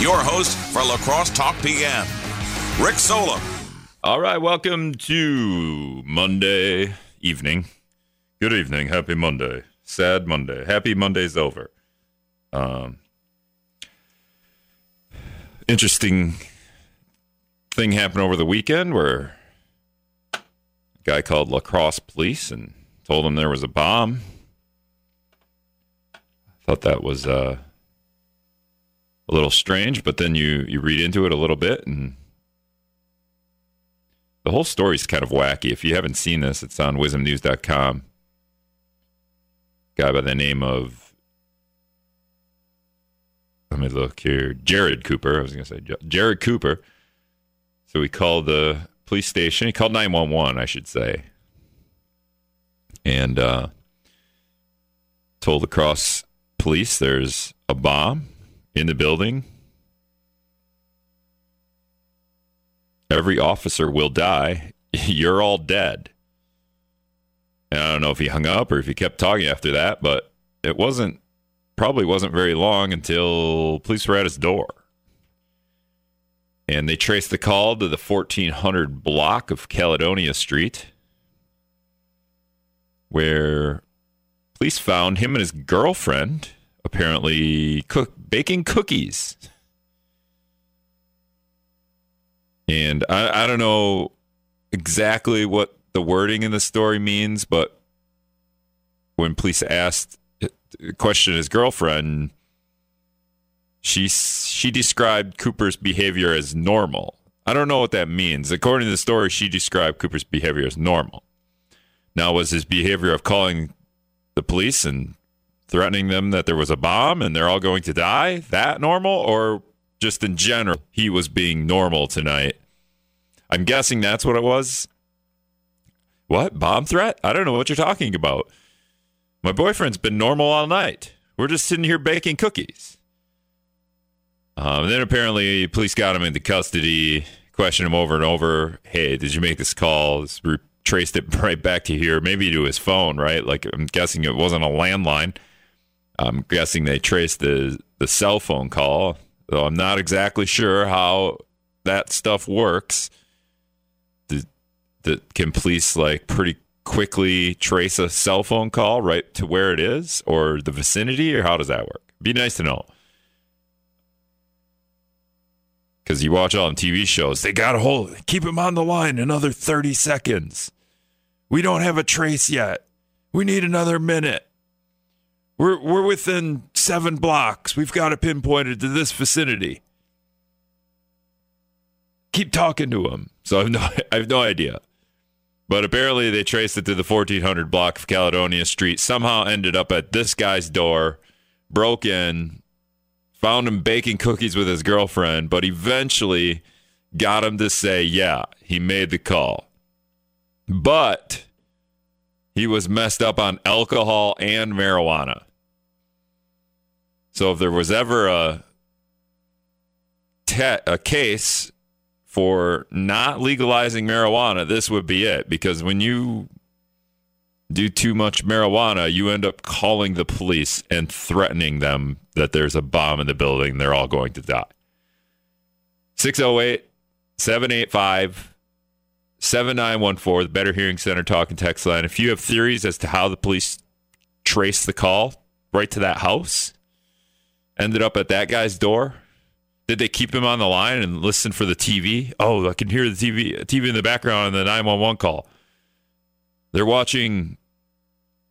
your host for La Crosse Talk PM, Rick Solem. All right, welcome to Monday evening. Good evening. Happy Monday. Sad Monday. Happy Monday's over. Um, interesting thing happened over the weekend where a guy called La Crosse police and told them there was a bomb. I thought that was uh, a little strange, but then you you read into it a little bit and the whole story's kind of wacky. If you haven't seen this, it's on wizmnews.com. Guy by the name of let me look here. Jared Cooper. I was going to say Jared Cooper. So he called the police station. He called 911, I should say. And uh, told the cross police there's a bomb in the building. Every officer will die. You're all dead. And I don't know if he hung up or if he kept talking after that, but it wasn't probably wasn't very long until police were at his door. And they traced the call to the 1400 block of Caledonia Street, where police found him and his girlfriend apparently cook baking cookies. And I, I don't know exactly what the wording in the story means, but when police asked questioned his girlfriend, she she described Cooper's behavior as normal. I don't know what that means. According to the story, she described Cooper's behavior as normal. Now, was his behavior of calling the police and threatening them that there was a bomb and they're all going to die that normal, or just in general he was being normal tonight? I'm guessing that's what it was. What bomb threat? I don't know what you're talking about. My boyfriend's been normal all night. We're just sitting here baking cookies. Um, then apparently, police got him into custody, questioned him over and over. Hey, did you make this call? Re- traced it right back to here, maybe to his phone, right? Like I'm guessing it wasn't a landline. I'm guessing they traced the the cell phone call. Though I'm not exactly sure how that stuff works. The, the can police like pretty quickly trace a cell phone call right to where it is or the vicinity, or how does that work? Be nice to know. Because you watch all them TV shows, they got to hold, keep him on the line another 30 seconds. We don't have a trace yet. We need another minute. We're, we're within seven blocks. We've got it pinpointed to this vicinity. Keep talking to him. So I have no, I have no idea. But apparently, they traced it to the 1400 block of Caledonia Street. Somehow ended up at this guy's door, broke in, found him baking cookies with his girlfriend, but eventually got him to say, yeah, he made the call. But he was messed up on alcohol and marijuana. So if there was ever a te- a case for not legalizing marijuana, this would be it. Because when you do too much marijuana, you end up calling the police and threatening them that there's a bomb in the building. They're all going to die. 608 785 7914, the Better Hearing Center talking text line. If you have theories as to how the police traced the call right to that house, ended up at that guy's door, did they keep him on the line and listen for the TV? Oh, I can hear the TV TV in the background on the 911 call. They're watching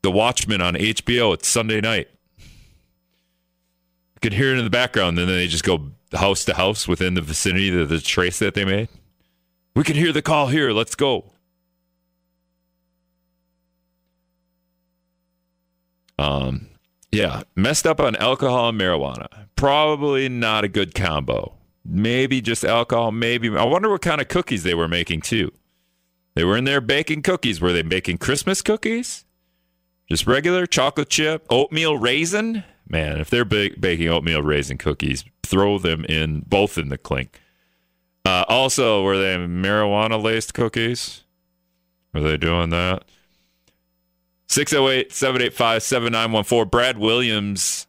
The Watchmen on HBO. It's Sunday night. You could hear it in the background, and then they just go house to house within the vicinity of the trace that they made. We can hear the call here. Let's go. Um, yeah, messed up on alcohol and marijuana. Probably not a good combo. Maybe just alcohol, maybe. I wonder what kind of cookies they were making too. They were in there baking cookies. Were they making Christmas cookies? Just regular chocolate chip, oatmeal raisin? Man, if they're ba- baking oatmeal raisin cookies, throw them in both in the clink. Uh, also, were they marijuana laced cookies? Were they doing that? 608 785 7914. Brad Williams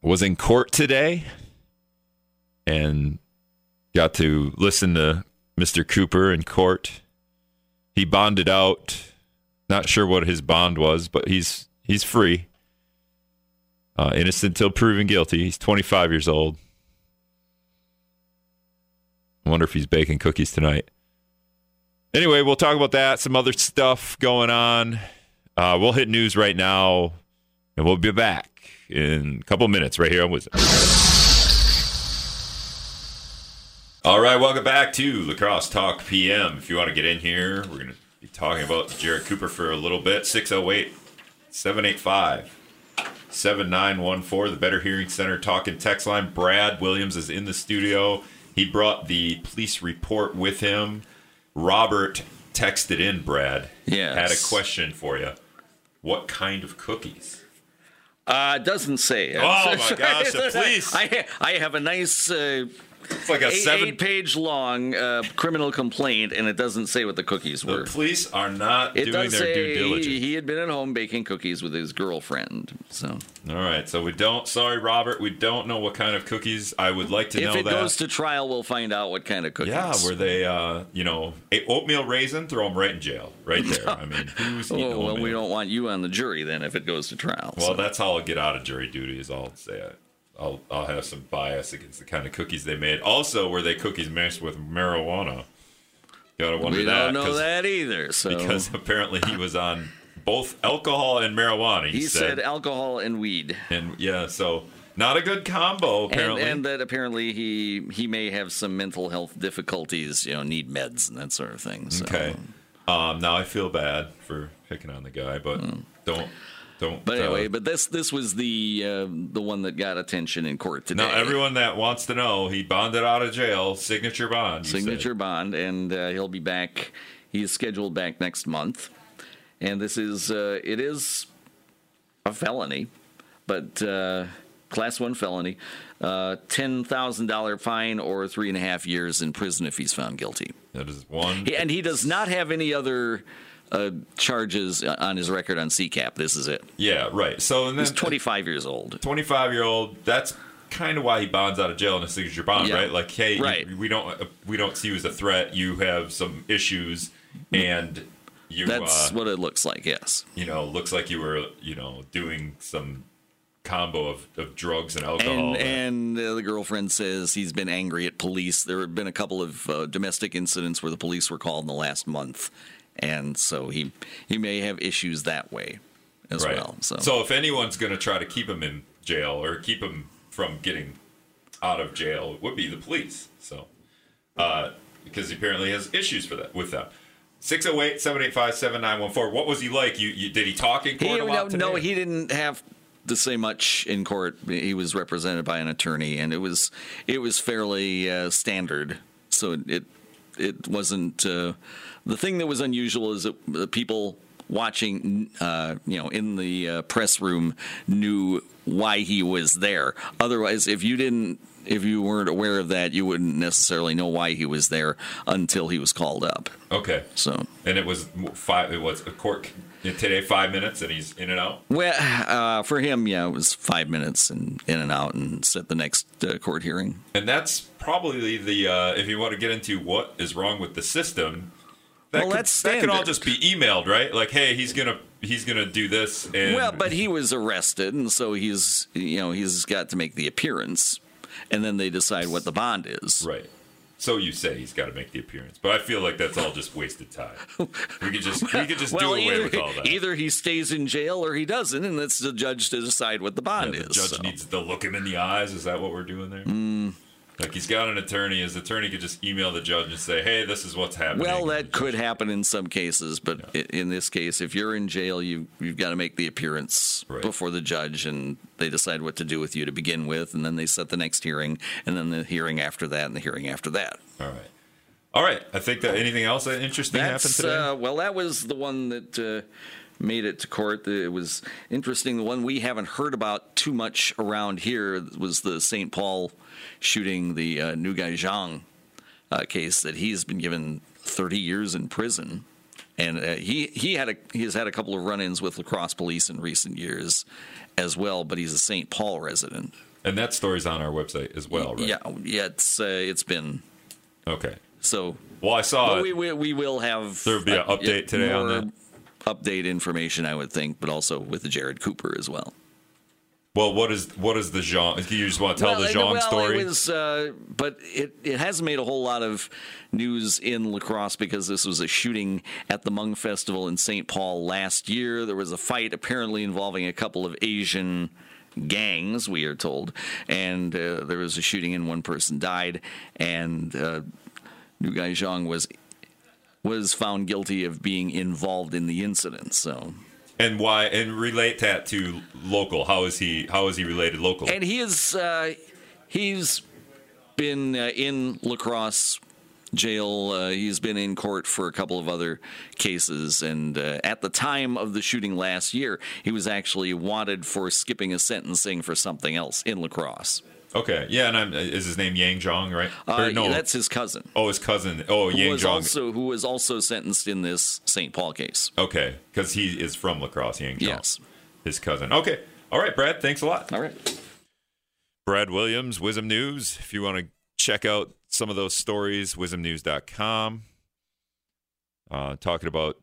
was in court today and got to listen to Mr. Cooper in court. He bonded out. Not sure what his bond was, but he's he's free. Uh, innocent until proven guilty. He's 25 years old. I wonder if he's baking cookies tonight. Anyway, we'll talk about that. Some other stuff going on. Uh, we'll hit news right now, and we'll be back in a couple minutes right here on WIZM. All right, welcome back to La Crosse Talk PM. If you want to get in here, we're going to be talking about Jared Cooper for a little bit. 608 785 7914, the Better Hearing Center talking text line. Brad Williams is in the studio. He brought the police report with him. Robert texted in, Brad. Yes. Had a question for you. What kind of cookies? Uh, it doesn't say. Oh, my gosh, police. I, I have a nice uh, It's like a eight, seven-page long uh, criminal complaint, and it doesn't say what the cookies the were. police are not It doing their due diligence. he had been at home baking cookies with his girlfriend. So All right, so we don't. Sorry, Robert. We don't know what kind of cookies. I would like to if know it that. goes to trial, we'll find out what kind of cookies. yeah, were they, uh, you know, oatmeal raisin? Throw them right in jail, right there. I mean, who's eating Oh, well, oatmeal? we don't want you on the jury then if it goes to trial. Well, so. that's how I'll get out of jury duty. Is I'll say I'll I'll have some bias against the kind of cookies they made. Also, were they cookies mixed with marijuana? Gotta wonder we that don't know that either. So because apparently he was on both alcohol and marijuana. He, he said alcohol and weed. and yeah, so not a good combo And, apparently. and that apparently he he may have some mental health difficulties, you know, need meds and that sort of thing. So. okay. Um, now I feel bad for picking on the guy, but don't don't. But anyway, uh, but this this was the uh, the one that got attention in court today. now everyone that wants to know, he bonded out of jail, signature bond. you said. signature bond, and uh, he'll be back. He is scheduled back next month, and this is uh, it is a felony, but uh, class one felony, uh, ten thousand dollar fine or three and a half years in prison if he's found guilty. That is one. He- and he does not have any other uh, charges on his record on CCAP. This is it. Yeah, right. So and then He's 25 years old. 25 year old. That's kind of why he bonds out of jail in a signature bond, Yeah. right? Like, hey, you- Right. we don't we don't see you as a threat. You have some issues, and you That's uh, what it looks like. Yes. you know looks like you were you know doing some combo of, of drugs and alcohol. And, and uh, the girlfriend says he's been angry at police. There have been a couple of uh, domestic incidents where the police were called in the last month, and so he he may have issues that way as right. well. So, so if anyone's going to try to keep him in jail or keep him from getting out of jail, it would be the police. So uh, because he apparently has issues for that with them. 608-785-7914. What was he like? You, you did he talk in he, court a no, lot today? no, he didn't have to say much in court. He was represented by an attorney, and it was it was fairly uh, standard. So it it, it wasn't uh, the thing that was unusual is that the people watching, uh, you know, in the uh, press room knew why he was there. Otherwise, if you didn't. If you weren't aware of that, you wouldn't necessarily know why he was there until he was called up. Okay. So, And it was five. It was a court today, five minutes, and he's in and out. Well, uh, for him, yeah, it was five minutes and in and out, and set the next uh, court hearing. And that's probably the uh, if you want to get into what is wrong with the system. That Well, could, that's that could all just be emailed, right? Like, hey, he's gonna he's gonna do this. And Well, but he was arrested, and so he's you know he's got to make the appearance, and then they decide what the bond is. right. So you say he's got to make the appearance, but I feel like that's all just wasted time. We could just we could just well, do away either, with all that. either he stays in jail or he doesn't, and it's the judge to decide what the Yeah, bond the is. judge so. needs to look him in the eyes. Is that what we're doing there? Mm. Like he's got an attorney. His attorney could just email the judge and say, "Hey, this is what's happening." Well, that could happen in some cases, but i in this case, if you're in jail, you you've got to make the appearance Right. before the judge, and they decide what to do with you to begin with, and then they set the next hearing, and then the hearing after that, and the hearing after that. All right. All right. I think that anything else that interesting happened today? uh, well, that was the one that uh, made it to court. It was interesting. The one we haven't heard about too much around here was the St. Paul shooting, the uh, New Guy Zhang uh, case that he's been given 30 years in prison. And uh, he he had a he has had a couple of run-ins with La Crosse police in recent years, as well. But he's a St. Paul resident. And that story's on our website as well, right? Yeah, yeah, it's uh, it's been Okay. so. Well, I saw it. we, we we will have There'll be an uh, update today on that? Update information, I would think, but also with Jared Cooper as well. well, what is what is the Jean? You just want to tell well, the Jean well, story? It was, uh, but it, it hasn't made a whole lot of news in La Crosse because this was a shooting at the Hmong Festival in St. Paul last year. There was a fight apparently involving a couple of Asian gangs, we are told, and uh, there was a shooting and one person died. And uh, New Guy Zhang was was found guilty of being involved in the incident. So. and why? And relate that to local. How is he? How is he related local? and he is uh, he's been uh, in La Crosse jail uh, he's been in court for a couple of other cases and uh, at the time of the shooting last year he was actually wanted for skipping a sentencing for something else in La Crosse okay. Yeah. And I'm, is his name Yang Zhang, right? uh, Or no. that's his cousin oh, his cousin. Oh, who Yang was Zhang. also who was also sentenced in this St. Paul case okay, because he is from La Crosse. Yang Zhang. yes His cousin. Okay. All right, Brad. Thanks a lot. all right Brad Williams, WIZM News. If you want to check out some of those stories, wizmnews.com. Uh, talking about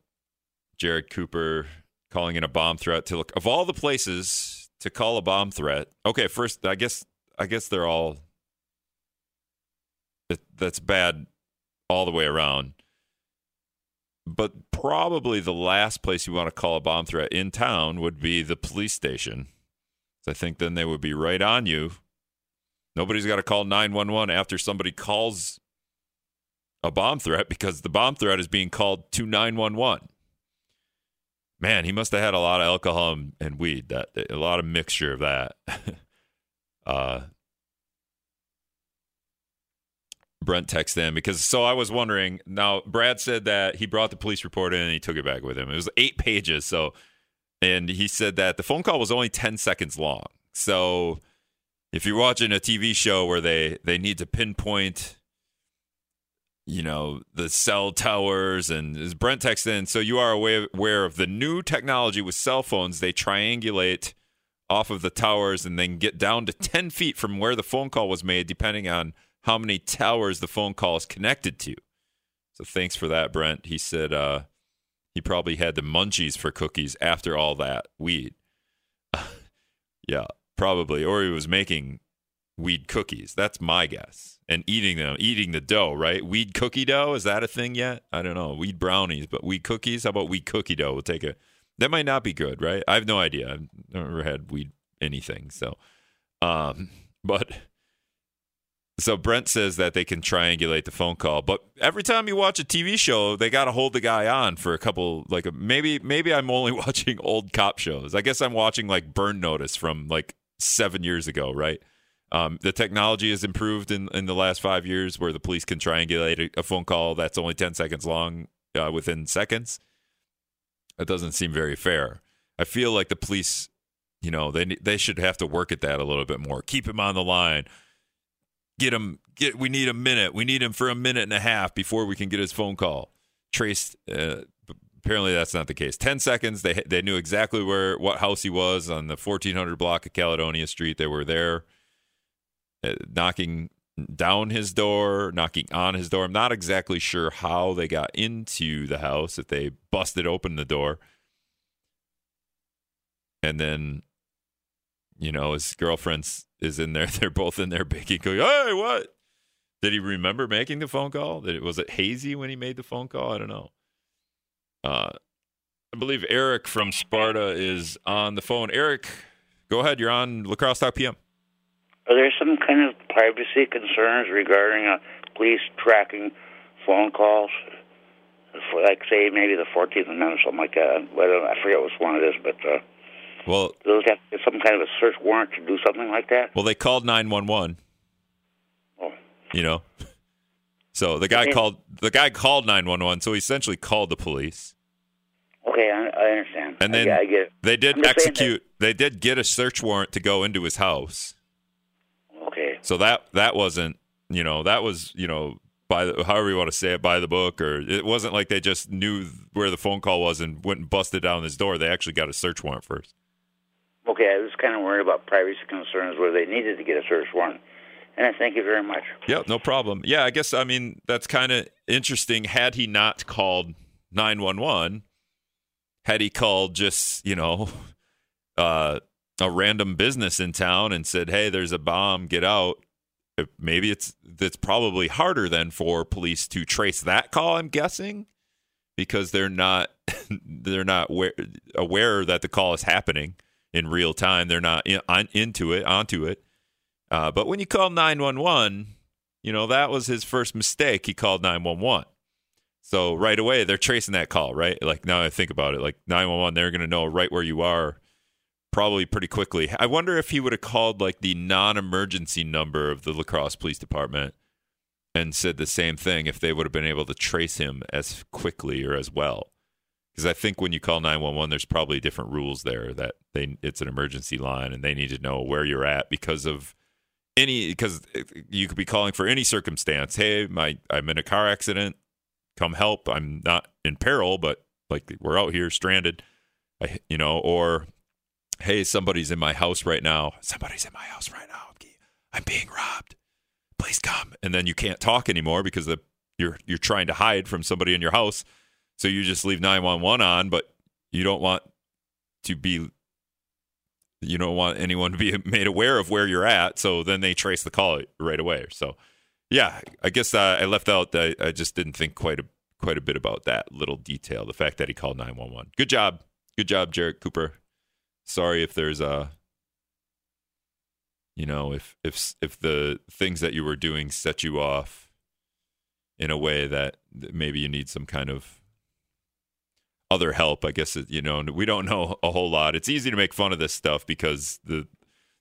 Jared Cooper calling in a bomb threat to look of all the places to call a bomb threat. Okay, first, I guess I guess they're all that, that's bad all the way around. But probably the last place you want to call a bomb threat in town would be the police station. I think then they would be right on you. Nobody's got to call 911 after somebody calls a bomb threat because the bomb threat is being called to 911. Man, he must have had a lot of alcohol and, and weed. That a lot of mixture of that. uh, Brent texted in because so I was wondering. Now Brad said that he brought the police report in and he took it back with him. It was eight pages. So, and he said that the phone call was only ten seconds long. So, if you're watching a TV show where they they need to pinpoint, you know, the cell towers and Brent texted in, so you are aware, aware of the new technology with cell phones. They triangulate off of the towers and then get down to ten feet from where the phone call was made, depending on how many towers the phone call is connected to. So thanks for that, Brent. He said uh, he probably had the munchies for cookies after all that weed. yeah, probably. Or he was making weed cookies. That's my guess. And eating them, eating the dough, right? Weed cookie dough, is that a thing yet? I don't know. Weed brownies, but weed cookies? How about weed cookie dough? We'll take a that might not be good, right? I have no idea. I've never had weed anything. So um but so Brent says that they can triangulate the phone call, but every time you watch a TV show, they got to hold the guy on for a couple. Like maybe maybe I'm only watching old cop shows. I guess I'm watching like Burn Notice from like seven years ago, right? Um, the technology has improved in in the last five years, where the police can triangulate a, phone call that's only ten seconds long uh, within seconds. That doesn't seem very fair. I feel like the police, you know, they they should have to work at that a little bit more. Keep him on the line. Get him get we need a minute. We need him for a minute and a half before we can get his phone call. Traced uh, apparently that's not the case. 10 seconds they they knew exactly where what house he was on the 1400 block of caledonia street. They were there uh, knocking down his door knocking on his door i'm not exactly sure how they got into the house if they busted open the door and then you know his girlfriend's is in there. They're both in there baking cookies. Hey, what? Did he remember making the phone call? Did it, was it hazy when he made the phone call? I don't know. Uh, I believe Eric from Sparta is on the phone. Eric, go ahead. You're on La Crosse Talk PM. Are there some kind of privacy concerns regarding uh, police tracking phone calls? For, like, say, maybe the 14th Amendment or something like that. I, don't, I forget which one it is, but uh, Well, those have some kind of a search warrant to do something like that? well, they called 911. Oh, You know, so the guy Okay. called the guy called 911. So he essentially called the police. okay, I, I understand. And then I, get it. They did I'm just saying execute. They did get a search warrant to go into his house. So that that wasn't, you know, that was, you know, by the, however you want to say it, by the book, or it wasn't like they just knew where the phone call was and went and busted down this door. They actually got a search warrant first. Okay, I was kind of worried about privacy concerns where they needed to get a search warrant. And I thank you very much. Yep, no problem. Yeah, I guess I mean that's kind of interesting. Had he not called nine one one, had he called just you know uh, a random business in town and said, "Hey, there's a bomb, get out." Maybe it's that's probably harder than for police to trace that call. I'm guessing because they're not they're not aware, aware that the call is happening in real time. They're not in, on, into it, onto it. Uh, but when you call 911, you know, that was his first mistake. He called 911. So right away, they're tracing that call, right? Like now I think about it, like 911, they're going to know right where you are probably pretty quickly. I wonder if he would have called like the non emergency number of the La Crosse Police Department and said the same thing if they would have been able to trace him as quickly or as well. Because I think when you call 911, there's probably different rules there that they it's an emergency line and they need to know where you're at because of any because you could be calling for any circumstance. Hey, my I'm in a car accident. Come help. I'm not in peril, but like we're out here stranded. I, you know, or hey, somebody's in my house right now. Somebody's in my house right now. I'm being robbed. Please come. And then you can't talk anymore because the, you're you're trying to hide from somebody in your house. So you just leave 911 on, but you don't want to be you don't want anyone to be made aware of where you're at. So then they trace the call right away. So yeah, I guess uh, I left out. I, I just didn't think quite a quite a bit about that little detail. The fact that he called 911. Good job, good job, Jared Cooper. Sorry if there's a you know if if if the things that you were doing set you off in a way that maybe you need some kind of other help. I guess you know we don't know a whole lot. It's easy to make fun of this stuff because the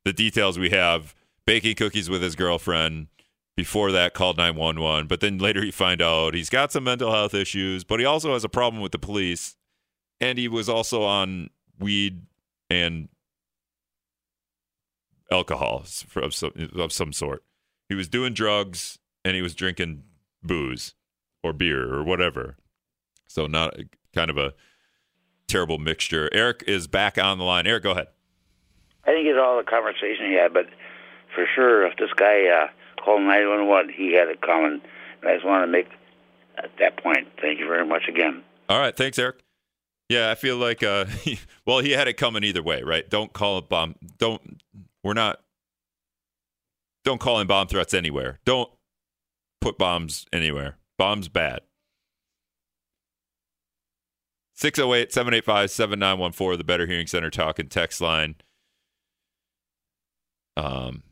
the details we have baking cookies with his girlfriend before that called 911 but then later you find out he's got some mental health issues but he also has a problem with the police and he was also on weed and alcohol of some, of some sort he was doing drugs and he was drinking booze or beer or whatever so not kind of a terrible mixture. Eric is back on the line. Eric, go ahead. I think it's all the conversation he had, but for sure, if this guy uh, called 911, he had it coming. And I just want to make at that point. Thank you very much again. All right, thanks, Eric. Yeah, I feel like, uh, well, he had it coming either way, right? Don't call it bomb. Don't. We're not. Don't call in bomb threats anywhere. Don't put bombs anywhere. Bombs bad. 608 785 7914, the Better Hearing Center talk and text line. Um,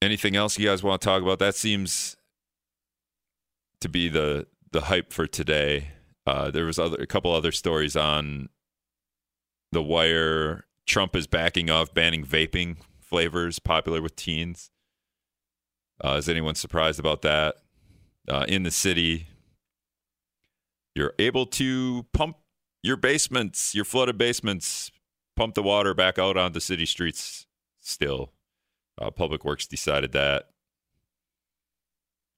anything else you guys want to talk about? That seems to be the the hype for today. Uh, there was other a couple other stories on the wire. Trump is backing off banning vaping flavors popular with teens. Uh, is anyone surprised about that? Uh, in the city, you're able to pump your basements, your flooded basements, pump the water back out onto city streets still. Uh, Public Works decided that,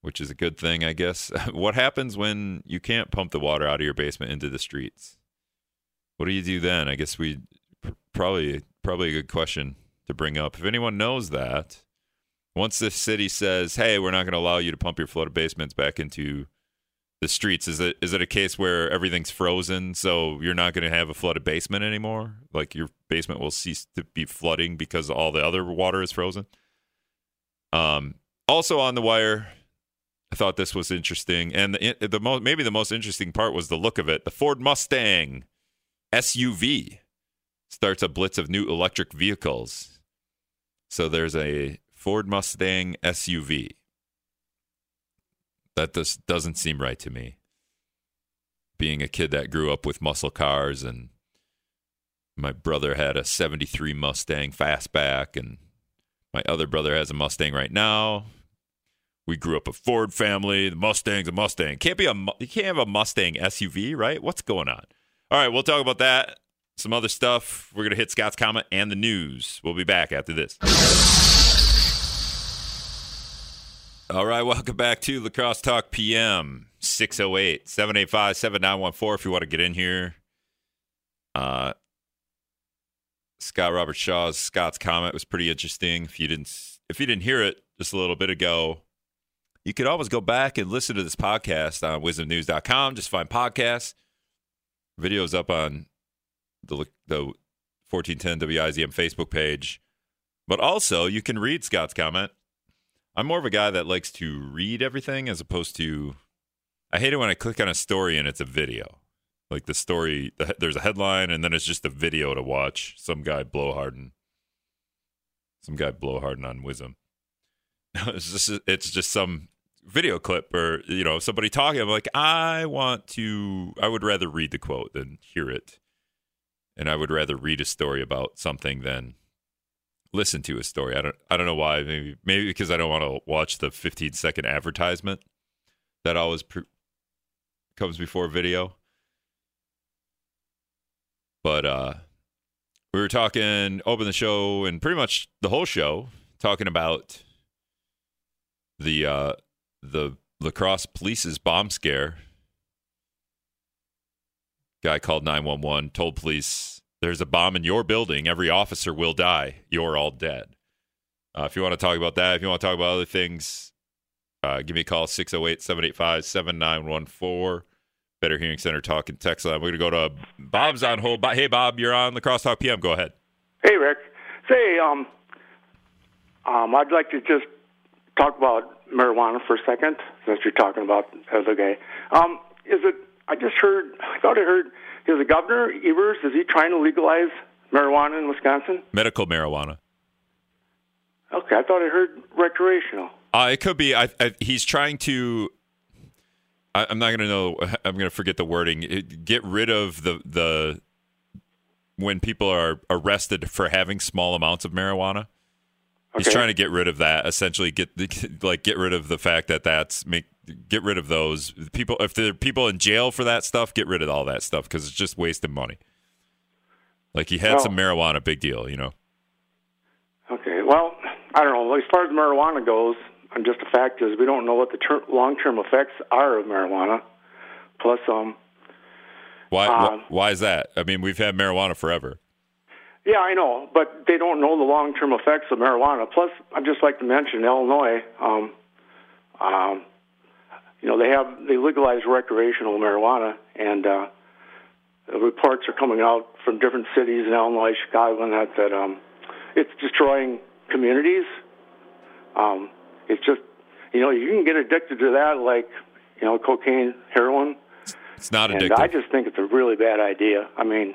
which is a good thing, I guess. what happens when you can't pump the water out of your basement into the streets? What do you do then? I guess we probably probably a good question to bring up. If anyone knows that, once the city says, "Hey, we're not going to allow you to pump your flooded basements back into the streets is it is it a case where everything's frozen so you're not going to have a flooded basement anymore like your basement will cease to be flooding because all the other water is frozen um also on the wire i thought this was interesting and the, the most maybe the most interesting part was the look of it the ford mustang suv starts a blitz of new electric vehicles so there's a ford mustang suv that just doesn't seem right to me. Being a kid that grew up with muscle cars, and my brother had a 73 Mustang fastback, and my other brother has a Mustang right now. We grew up a Ford family. The Mustang's a Mustang. Can't be a you can't have a Mustang SUV, right? What's going on? All right, we'll talk about that. Some other stuff. We're gonna hit Scott's comment and the news. We'll be back after this. All right, welcome back to La Crosse Talk PM 608 785 7914 if you want to get in here. Uh, Scott Robert Shaw's Scott's comment was pretty interesting. If you didn't if you didn't hear it just a little bit ago, you could always go back and listen to this podcast on wizmnews.com. Just find podcasts. Videos up on the the 1410 WIZM Facebook page. But also, you can read Scott's comment. I'm more of a guy that likes to read everything as opposed to. I hate it when I click on a story and it's a video. Like the story, there's a headline and then it's just a video to watch. Some guy blowharding. Some guy blowharding on WIZM. it's just it's just some video clip or you know somebody talking. I'm like, I want to. I would rather read the quote than hear it, and I would rather read a story about something than listen to a story. I don't. I don't know why. Maybe maybe because I don't want to watch the 15 second advertisement that always pre- comes before video. But uh, we were talking, open the show, and pretty much the whole show talking about the uh, the La Crosse police's bomb scare. Guy called 911, told police, There's a bomb in your building. Every officer will die. You're all dead. Uh, if you want to talk about that, if you want to talk about other things, uh, give me a call 608 785 7914. Better Hearing Center talking text line. We're going to go to Bob's on hold. Hey, Bob, you're on La Crosse Talk PM. Go ahead. Hey, Rick. Say, um, um, I'd like to just talk about marijuana for a second, since you're talking about the other guy. Um, is it? I just heard. I thought I heard. Is the governor Evers? Is he trying to legalize marijuana in Wisconsin? Medical marijuana. Okay, I thought I heard recreational. Uh, it could be. I, I, he's trying to. I, am not going to know. I'm going to forget the wording. It, get rid of the the when people are arrested for having small amounts of marijuana. He's trying to get rid of that. Essentially, get like get rid of the fact that that's make get rid of those people. If there are people in jail for that stuff, get rid of all that stuff because it's just wasting money. Like he had Well- some marijuana, big deal, you know. Okay. Well, I don't know. As far as marijuana goes, and just the fact is, we don't know what the ter- long-term effects are of marijuana. Plus, um, Why? Um, why is that? I mean, we've had marijuana forever. Yeah, I know, but they don't know the long-term effects of marijuana. Plus, I'd just like to mention Illinois. Um, um, you know, they have they legalized recreational marijuana, and uh, the reports are coming out from different cities in Illinois, Chicago, and that that um, it's destroying communities. Um, it's just, you know, you can get addicted to that, like you know, cocaine, heroin. It's not And addictive. I just think it's a really bad idea. I mean,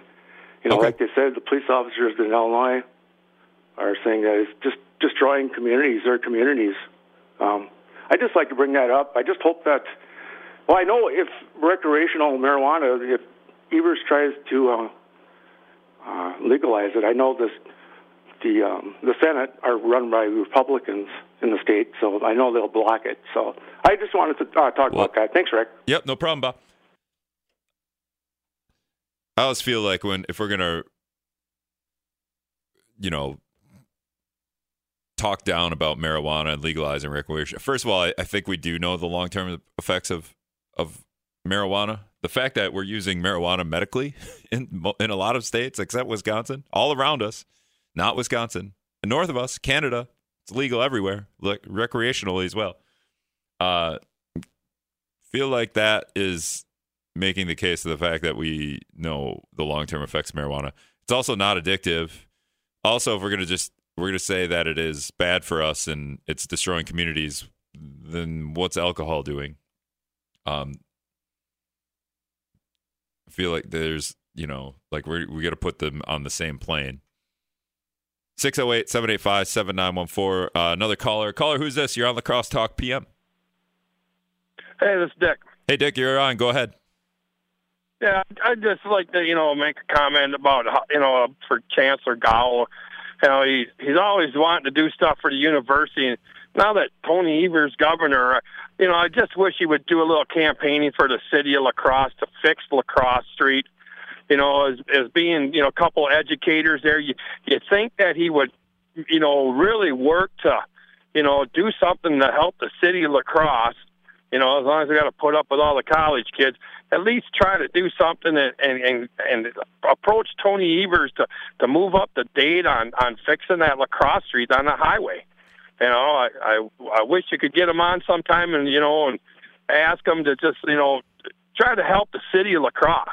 you know, Okay. like they said, the police officers in Illinois are saying that it's just destroying communities, their communities. Um, I just like to bring that up. I just hope that, well, I know if recreational marijuana, if Evers tries to uh, uh, legalize it, I know this. The um, the Senate are run by Republicans in the state, so I know they'll block it. So I just wanted to uh, talk Well- about that. Thanks, Rick. Yep, no problem, Bob. I always feel like when if we're gonna, you know, talk down about marijuana and legalizing recreation. First of all, I, I think we do know the long term effects of of marijuana. The fact that we're using marijuana medically in in a lot of states, except Wisconsin, all around us, not Wisconsin, and north of us, Canada, it's legal everywhere, like recreationally as well. Uh, feel like that is making the case of the fact that we know the long term effects of marijuana. It's also not addictive. Also, if we're gonna just we're gonna say that it is bad for us and it's destroying communities, then what's alcohol doing? Um, I feel like there's you know like we we got to put them on the same plane. 608 785 7914. Uh, Another caller. Caller, who's this? You're on the Crosstalk PM. Hey, this is Dick. Hey, Dick, you're on. Go ahead. Yeah, I'd just like to, you know, make a comment about, you know, for Chancellor Gowell. You know, he, he's always wanting to do stuff for the university. And now that Tony Evers governor, uh, you know, I just wish he would do a little campaigning for the city of La Crosse to fix La Crosse Street. You know, as, as being, you know, a couple educators there, you, you think that he would, you know, really work to, you know, do something to help the city of La Crosse You know, as long as they got to put up with all the college kids, at least try to do something and and and, and approach Tony Evers to to move up the date on on fixing that La Crosse Street on the highway. You know, I I, I wish you could get him on sometime and you know and ask him to just you know try to help the city of La Crosse.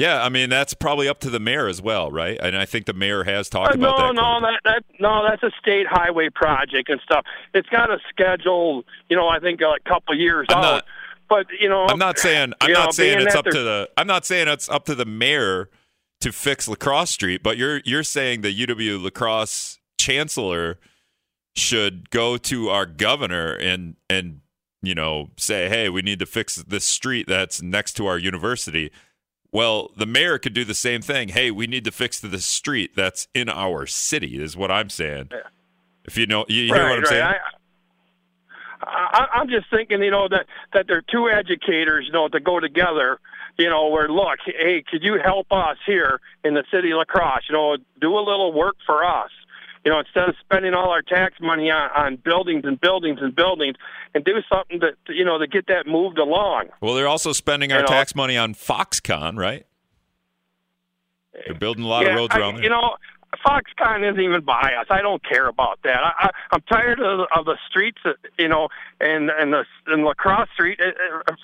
Yeah, I mean that's probably up to the mayor as well, right? And I think the mayor has talked Uh, about no, that. no, that, that no, that's a state highway project and stuff. It's got a schedule, you know. I think a couple years I'm out. not- but you know, I'm not saying I'm you know, not saying it's up to the I'm not saying it's up to the mayor to fix La Crosse Street, but you're you're saying the UW La Crosse chancellor should go to our governor and and you know say, "Hey, we need to fix this street that's next to our university." Well, the mayor could do the same thing. Hey, we need to fix the street that's in our city. Is what I'm saying. If you know, you, you hear what I'm right. saying? I, I, I'm just thinking, you know, that that they're two educators, you know, to go together. You know, where look, hey, could you help us here in the city of La Crosse? You know, do a little work for us. You know, instead of spending all our tax money on, on buildings and buildings and buildings, and do something to, to you know to get that moved along. Well, they're also spending our You know- tax money on Foxconn, right? They're building a lot yeah, of roads I- around there. You know, Foxconn isn't even by us. I don't care about that. I, I, I'm tired of, of the streets, that, you know, and and the and La Crosse Street. uh, uh,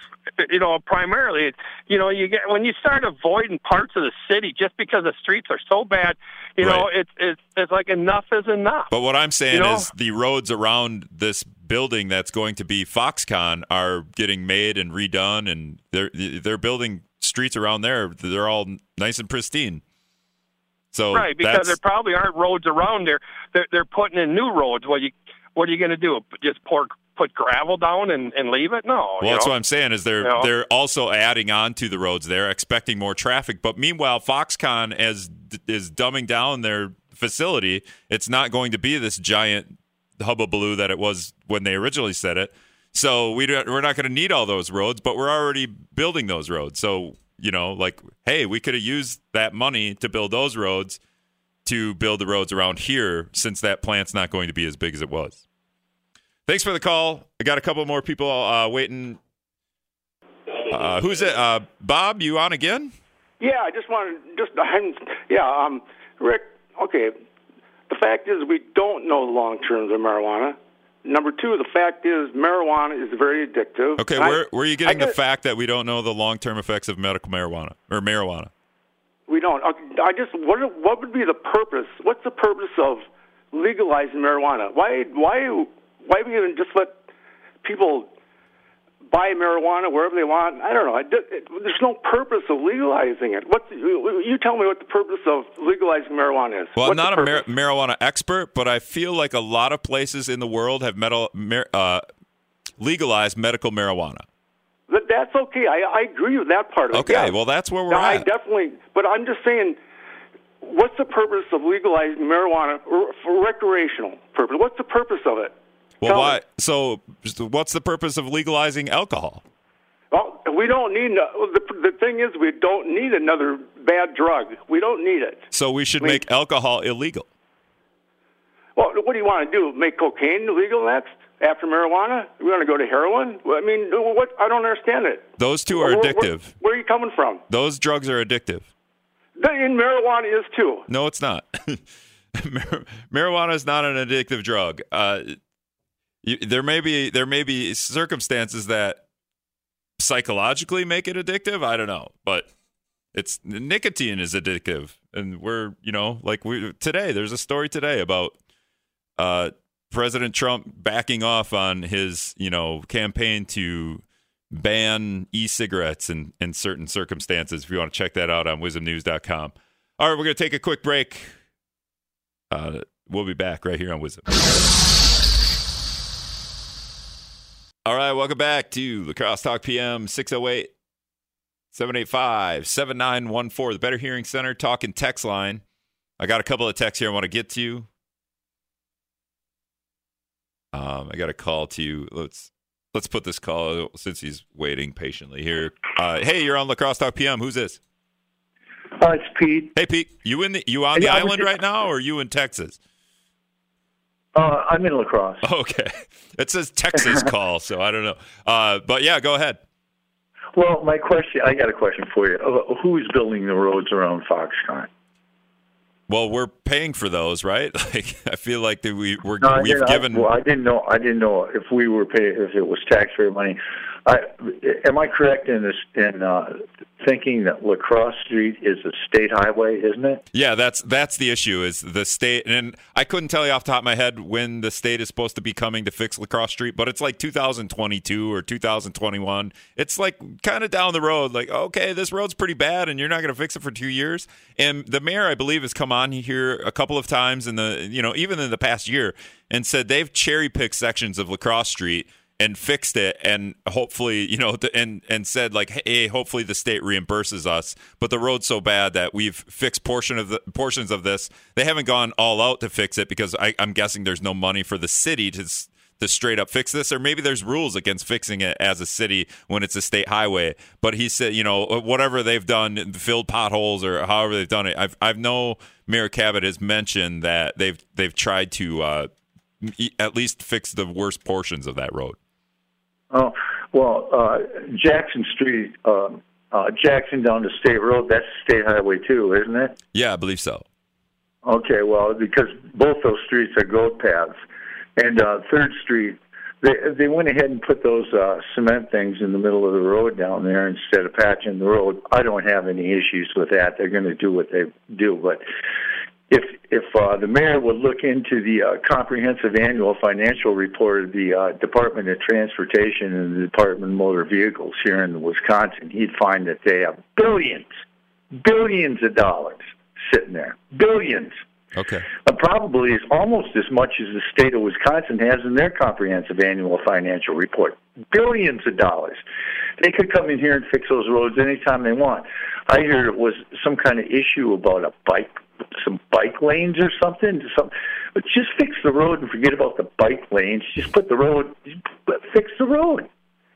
You know, primarily, you know, you get when you start avoiding parts of the city just because the streets are so bad. You know, it's it's it's like enough is enough. but what I'm saying you know- is the roads around this building that's going to be Foxconn are getting made and redone, and they're they're building streets around there. They're all nice and pristine. So right, because there probably aren't roads around there. They're they're putting in new roads. What you what are you going to do? Just pour put gravel down and, and leave it? No. Well, that's know? what I'm saying is they're You know? they're also adding on to the roads. They're expecting more traffic, but meanwhile, Foxconn as is dumbing down their facility. It's not going to be this giant hubbubaloo that it was when they originally said it. So we don't, we're not going to need all those roads, but we're already building those roads. So you know, like, hey, we could have used that money to build those roads to build the roads around here, since that plant's not going to be as big as it was. Thanks for the call. I got a couple more people uh, waiting. Uh, who's it? Uh, Bob, you on again? Yeah, I just wanted just yeah, um, Rick. Okay, the fact is we don't know the long terms of marijuana. Number two, the fact is marijuana is very addictive. Okay, And I- where, where are you getting the fact that we don't know the long term effects of medical marijuana or marijuana? We don't. I just what what would be the purpose? What's the purpose of legalizing marijuana? Why why why we even just let people buy marijuana wherever they want? I don't know. I, it, there's no purpose of legalizing it. What's you tell me what the purpose of legalizing marijuana is? Well, What's I'm not a mar- marijuana expert, but I feel like a lot of places in the world have metal, mar- uh, legalized medical marijuana. That- That's okay. I, I agree with that part of it. Okay, yeah. well, that's where we're No, I at. definitely. But I'm just saying, what's the purpose of legalizing marijuana for for recreational purpose? What's the purpose of it? Well, tell why? me. So, what's the purpose of legalizing alcohol? Well, we don't need. The, the thing is, we don't need another bad drug. We don't need it. So we should We- make alcohol illegal. Well, what do you want to do? Make cocaine illegal next after marijuana? We want to go to heroin? I mean, what? I don't understand it. Those two are Where- where- addictive. Where, are you coming from? Those drugs are addictive. The, and marijuana is too. No, it's not. Mar- Marijuana is not an addictive drug. Uh, there may be there may be circumstances that psychologically make it addictive. I don't know, but it's nicotine is addictive, and we're you know like we today. There's a story today about uh, President Trump backing off on his you know campaign to ban e-cigarettes in, in certain circumstances. If you want to check that out on wizmnews.com. All right, we're going to take a quick break. Uh, we'll be back right here on WIZM. All right, welcome back to La Crosse Talk PM 608 785 7914, the Better Hearing Center talking text line. I got a couple of texts here I want to get to. You. Um, I got a call to you. Let's let's put this call since he's waiting patiently here. Uh, hey, you're on La Crosse Talk PM. Who's this? Uh, it's Pete. Hey, Pete. You in the you on the Yeah, island just- right now, or you in Texas? Uh, I'm in La Crosse. Okay, it says Texas call, so I don't know. Uh, but yeah, go ahead. Well, my question, I got a question for you. Uh, Who's building the roads around Foxconn? Well, we're paying for those, right? Like I feel like that we we're, no, we've given. I, well, I didn't know. I didn't know if we were paying if it was taxpayer money. I, am I correct in this in uh, thinking that La Crosse Street is a state highway? Isn't it? Yeah, that's that's the issue. Is the state, and I couldn't tell you off the top of my head when the state is supposed to be coming to fix La Crosse Street, but it's like 2022 or 2021. It's like kind of down the road. Like, okay, this road's pretty bad, and you're not going to fix it for two years. And the mayor, I believe, has come on here a couple of times in the you know even in the past year and said they've cherry picked sections of La Crosse Street and fixed it and hopefully you know and and said like hey hopefully the state reimburses us. But the road's so bad that we've fixed portion of the portions of this. They haven't gone all out to fix it because I, i'm guessing there's no money for the city to to straight up fix this or maybe there's rules against fixing it as a city when it's a state highway. But he said you know whatever they've done filled potholes or however they've done it i've i've know mayor Kabat has mentioned that they've they've tried to uh at least fix the worst portions of that road Oh, well, uh, Jackson Street, uh, uh, Jackson down to State Road. That's state highway too, isn't it? Yeah, I believe so. Okay, well, because both those streets are goat paths, and uh, Third Street, they they went ahead and put those uh, cement things in the middle of the road down there instead of patching the road. I don't have any issues with that. They're going to do what they do, but if if uh, the mayor would look into the uh, comprehensive annual financial report of the uh, Department of Transportation and the Department of Motor Vehicles here in Wisconsin, he'd find that they have billions, billions of dollars sitting there, billions. Okay. Uh, probably is almost as much as the state of Wisconsin has in their comprehensive annual financial report. Billions of dollars. They could come in here and fix those roads anytime they want. I hear it was some kind of issue about a bike, some bike lanes or something. Some, but just fix the road and forget about the bike lanes. Just put the road, fix the road.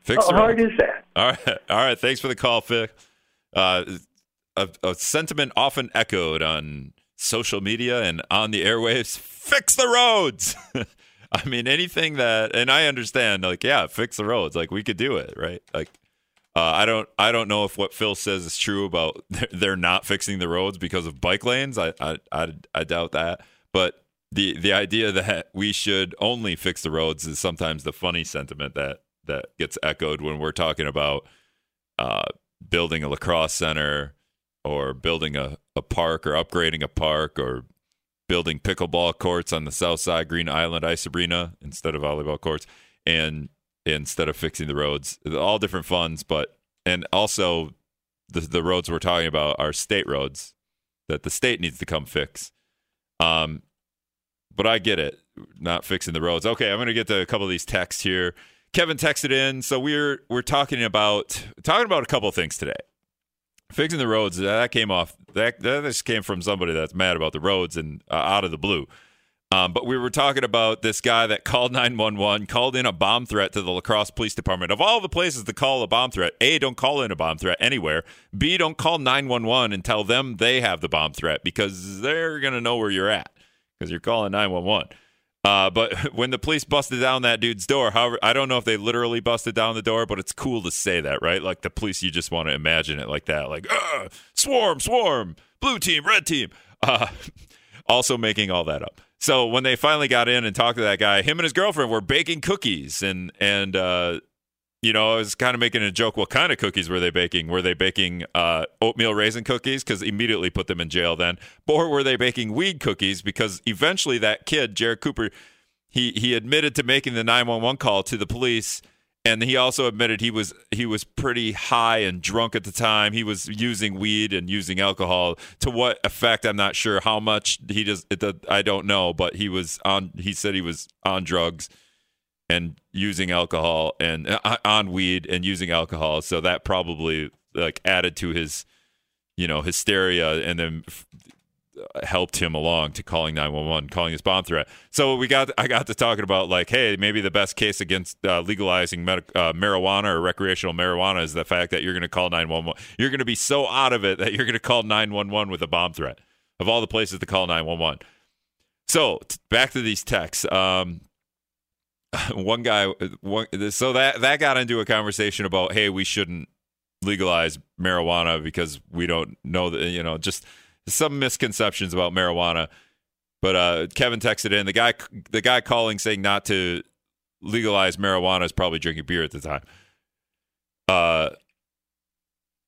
Fix How the hard road. is that? All right. All right. Thanks for the call, Vic. Uh, a, a sentiment often echoed on social media and on the airwaves fix the roads. I mean, anything that, and I understand, like, yeah, fix the roads. Like, we could do it, right? Like, uh, I don't, I don't know if what Phil says is true about they're, not fixing the roads because of bike lanes. I, I, I, I doubt that. But the, the idea that we should only fix the roads is sometimes the funny sentiment that that gets echoed when we're talking about uh, building a La Crosse Center or building a, a park or upgrading a park or building pickleball courts on the south side green island ice arena instead of volleyball courts and instead of fixing the roads. All different funds but and also the, the roads we're talking about are state roads that the state needs to come fix. Um but i get it not fixing the roads. Okay i'm gonna get to a couple of these texts here. Kevin texted in so we're we're talking about talking about a couple of things today. Fixing the roads that came off that that just came from somebody that's mad about the roads and uh, out of the blue um, but we were talking about this guy that called 911 called in a bomb threat to the La Crosse police department of all the places to call a bomb threat a don't call in a bomb threat anywhere b don't call 911 and tell them they have the bomb threat because they're going to know where you're at because you're calling 911 uh, but when the police busted down that dude's door, however, I don't know if they literally busted down the door, but it's cool to say that, right? Like the police, you just want to imagine it like that, like "Ugh, swarm, swarm, blue team, red team. Uh, also making all that up. So when they finally got in and talked to that guy, him and his girlfriend were baking cookies, and and uh, you know, I was kind of making a joke. What kind of cookies were they baking? Were they baking uh, oatmeal raisin cookies? Because immediately put them in jail then. Or were they baking weed cookies? Because eventually that kid, Jared Cooper, he he admitted to making the 911 call to the police. And he also admitted he was he was pretty high and drunk at the time. He was using weed and using alcohol. To what effect? I'm not sure. How much he does? I don't know. But he was on. He said he was on drugs and using alcohol and uh, on weed and using alcohol so that probably like added to his you know hysteria and then helped him along to calling 911 calling his bomb threat. So we got i got to talking about like hey maybe the best case against uh, legalizing medic- uh, marijuana or recreational marijuana is the fact that you're going to call 911 you're going to be so out of it that you're going to call 911 with a bomb threat. Of all the places to call 911 So t- back to these texts. Um, one guy, one, so that that got into a conversation about, hey, we shouldn't legalize marijuana because we don't know that you know just some misconceptions about marijuana. But uh, Kevin texted in the guy the guy calling saying not to legalize marijuana is probably drinking beer at the time. Uh,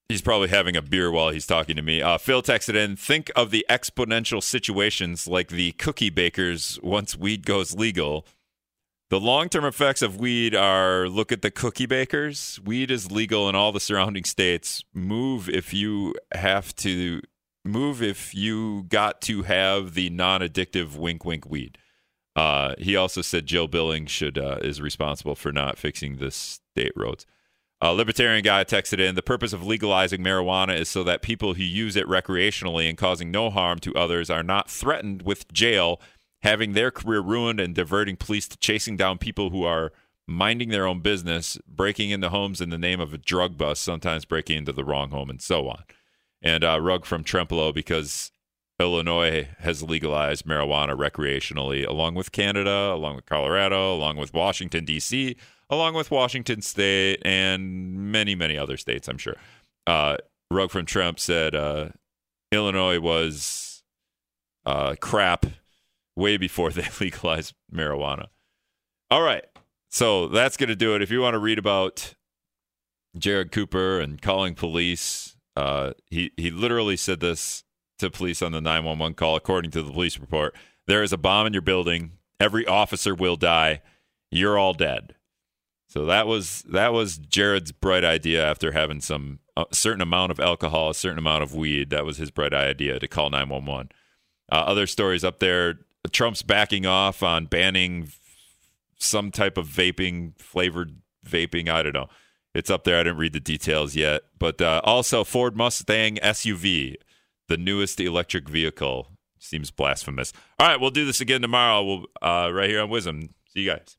he's probably having a beer while he's talking to me. Uh, Phil texted in, think of the exponential situations like the cookie bakers once weed goes legal. The long term effects of weed are look at the cookie bakers. Weed is legal in all the surrounding states. Move if you have to move if you got to have the non addictive wink wink weed. Uh, he also said Joe Billings should uh, is responsible for not fixing the state roads. A libertarian guy texted in the purpose of legalizing marijuana is so that people who use it recreationally and causing no harm to others are not threatened with jail having their career ruined and diverting police to chasing down people who are minding their own business, breaking into homes in the name of a drug bust, sometimes breaking into the wrong home, and so on. And uh, Rug from Trempealeau, because Illinois has legalized marijuana recreationally, along with Canada, along with Colorado, along with Washington, D.C., along with Washington State, and many, many other states, I'm sure. Uh, Rug from Trump said uh, Illinois was uh, crap way before they legalized marijuana. All right. So that's going to do it. If you want to read about Jared Cooper and calling police, uh, he, he literally said this to police on the 911 call, according to the police report. There is a bomb in your building. Every officer will die. You're all dead. So that was that was Jared's bright idea after having some a certain amount of alcohol, a certain amount of weed. That was his bright idea to call 911. Uh, other stories up there Trump's backing off on banning some type of vaping flavored vaping. I don't know. It's up there. I didn't read the details yet. But uh, also, Ford Mustang SUV, the newest electric vehicle, seems blasphemous. All right, we'll do this again tomorrow. We'll uh, right here on WIZM. See you guys.